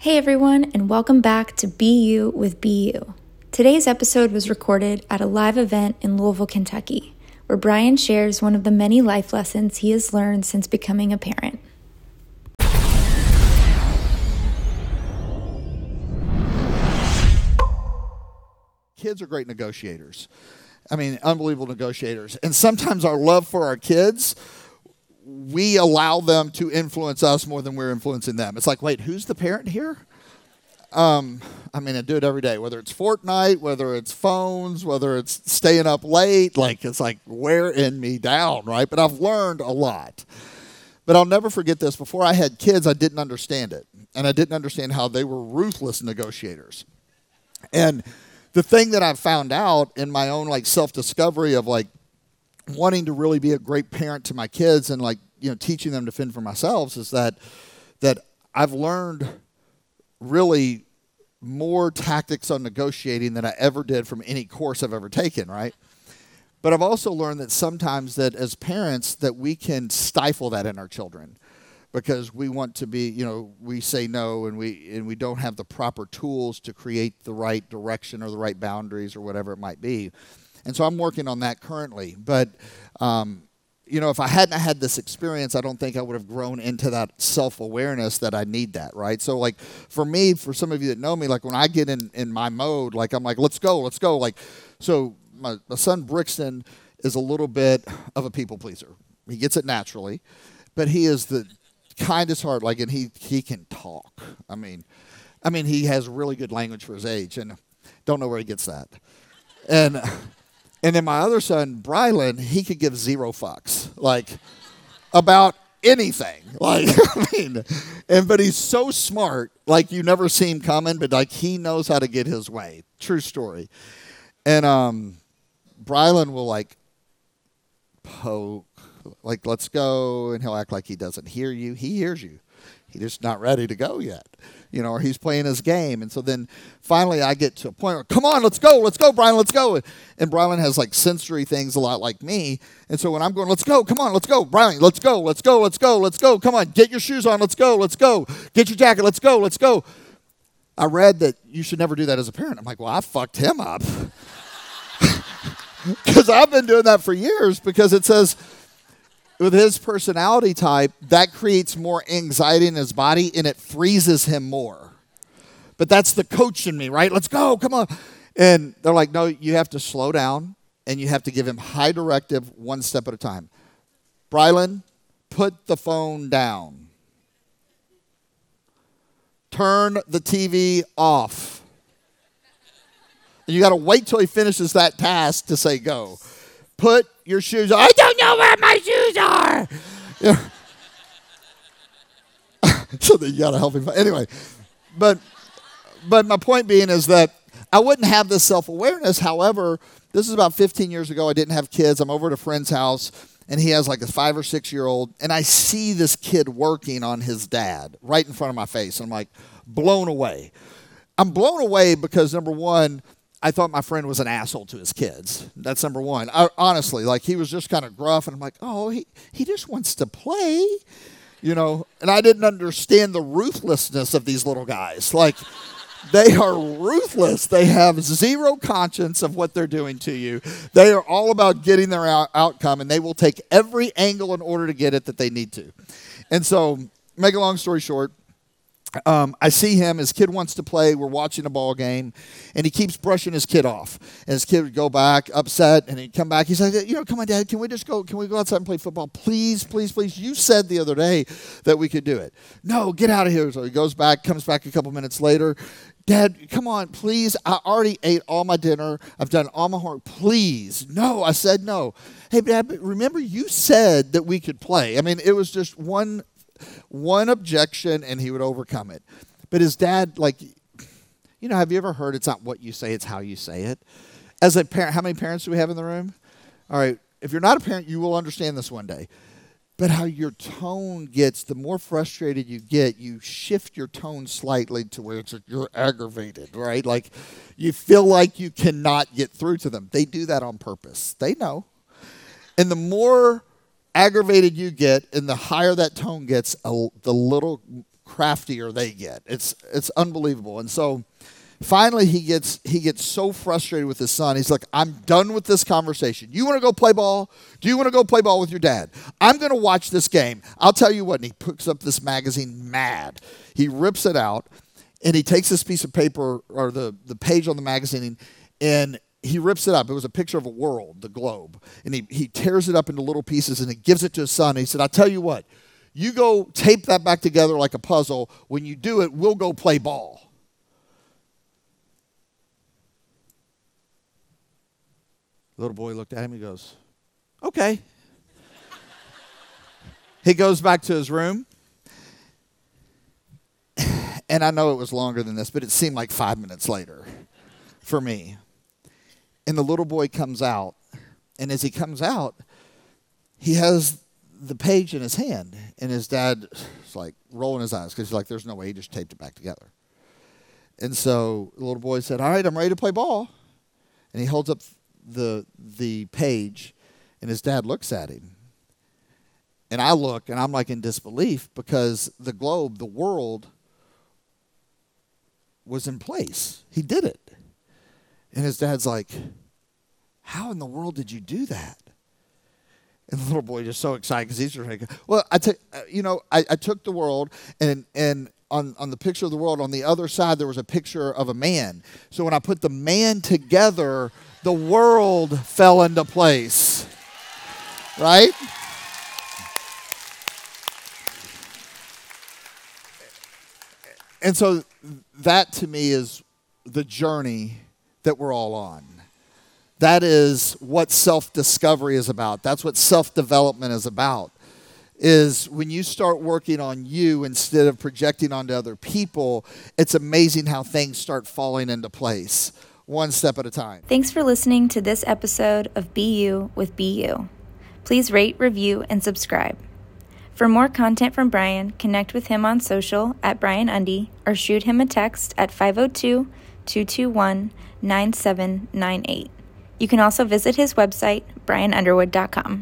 Hey everyone, and welcome back to You with BU. Today's episode was recorded at a live event in Louisville, Kentucky, where Brian shares one of the many life lessons he has learned since becoming a parent. Kids are great negotiators. I mean, unbelievable negotiators. And sometimes our love for our kids, we allow them to influence us more than we're influencing them. It's like, wait, who's the parent here? Um, I mean, I do it every day, whether it's Fortnite, whether it's phones, whether it's staying up late. Like, it's like wearing me down, right? But I've learned a lot. But I'll never forget this. Before I had kids, I didn't understand it. And I didn't understand how they were ruthless negotiators. And the thing that I've found out in my own like self discovery of like wanting to really be a great parent to my kids and like you know teaching them to fend for themselves is that that I've learned really more tactics on negotiating than I ever did from any course I've ever taken, right? But I've also learned that sometimes that as parents that we can stifle that in our children because we want to be, you know, we say no and we and we don't have the proper tools to create the right direction or the right boundaries or whatever it might be. And so I'm working on that currently. But um, you know, if I hadn't had this experience, I don't think I would have grown into that self awareness that I need that, right? So, like, for me, for some of you that know me, like, when I get in, in my mode, like, I'm like, let's go, let's go. Like, so my, my son Brixton is a little bit of a people pleaser. He gets it naturally, but he is the kindest heart. Like, and he he can talk. I mean, I mean, he has really good language for his age, and don't know where he gets that. And and then my other son Brylan, he could give zero fucks, like about anything. Like, I mean, and but he's so smart. Like you never see him coming, but like he knows how to get his way. True story. And um, Brylan will like poke like let's go and he'll act like he doesn't hear you he hears you he's just not ready to go yet. You know or he's playing his game. And so then finally i get to a point where come on let's go let's go Brylan let's go. And Brylan has like sensory things a lot like me. And so when i'm going let's go come on let's go Brylan let's go let's go let's go let's go. Come on get your shoes on let's go let's go. Get your jacket let's go let's go. I read that you should never do that as a parent. I'm like well i fucked him up. Because i've been doing that for years because it says with his personality type, that creates more anxiety in his body and it freezes him more. But that's the coach in me, right? Let's go, come on. And they're like, no, you have to slow down and you have to give him high directive one step at a time. Brylan, put the phone down. Turn the TV off. And you got to wait till he finishes that task to say go. Put your shoes on. I don't know where my shoes are. Yeah. so then you got to help him. Anyway, but but my point being is that I wouldn't have this self awareness. However, this is about 15 years ago. I didn't have kids. I'm over at a friend's house, and he has like a five or six year old, and I see this kid working on his dad right in front of my face. And I'm like blown away. I'm blown away because number one, I thought my friend was an asshole to his kids. That's number one. I, honestly, like he was just kind of gruff, and I'm like, oh, he, he just wants to play, you know. And I didn't understand the ruthlessness of these little guys. Like, they are ruthless. They have zero conscience of what they're doing to you. They are all about getting their out- outcome, and they will take every angle in order to get it that they need to. And so, make a long story short, um, I see him. His kid wants to play. We're watching a ball game, and he keeps brushing his kid off. And his kid would go back, upset, and he'd come back. He's like, "You know, come on, Dad. Can we just go? Can we go outside and play football, please, please, please? You said the other day that we could do it. No, get out of here." So he goes back, comes back a couple minutes later. Dad, come on, please. I already ate all my dinner. I've done all my homework. Please. No, I said no. Hey, Dad, remember you said that we could play. I mean, it was just one one objection and he would overcome it. But his dad, like, you know, have you ever heard it's not what you say, it's how you say it? As a parent, how many parents do we have in the room? All right, if you're not a parent, you will understand this one day. But how your tone gets, the more frustrated you get, you shift your tone slightly to where it's you're aggravated, right? Like you feel like you cannot get through to them. They do that on purpose. They know. And the more aggravated you get and the higher that tone gets, the little craftier they get. It's it's unbelievable. And so finally he gets he gets so frustrated with his son. He's like, "I'm done with this conversation. You want to go play ball? Do you want to go play ball with your dad? I'm going to watch this game. I'll tell you what." And he picks up this magazine mad. He rips it out and he takes this piece of paper or the the page on the magazine and he rips it up. It was a picture of a world, the globe. And he, he tears it up into little pieces and he gives it to his son. And he said, I'll tell you what, you go tape that back together like a puzzle. When you do it, we'll go play ball. The little boy looked at him. He goes, Okay. he goes back to his room. And I know it was longer than this, but it seemed like five minutes later for me. And the little boy comes out. And as he comes out, he has the page in his hand. And his dad is like rolling his eyes because he's like, there's no way he just taped it back together. And so the little boy said, All right, I'm ready to play ball. And he holds up the, the page, and his dad looks at him. And I look, and I'm like in disbelief because the globe, the world, was in place. He did it. And his dad's like, How in the world did you do that? And the little boy just so excited because he's like, Well, I took, uh, you know, I, I took the world and and on, on the picture of the world, on the other side, there was a picture of a man. So when I put the man together, the world fell into place. Right? And so that to me is the journey that we're all on. That is what self discovery is about. That's what self development is about. Is when you start working on you instead of projecting onto other people, it's amazing how things start falling into place one step at a time. Thanks for listening to this episode of You with BU. Please rate, review, and subscribe. For more content from Brian, connect with him on social at Brian Undy or shoot him a text at 502 221 9798. You can also visit his website, brianunderwood.com.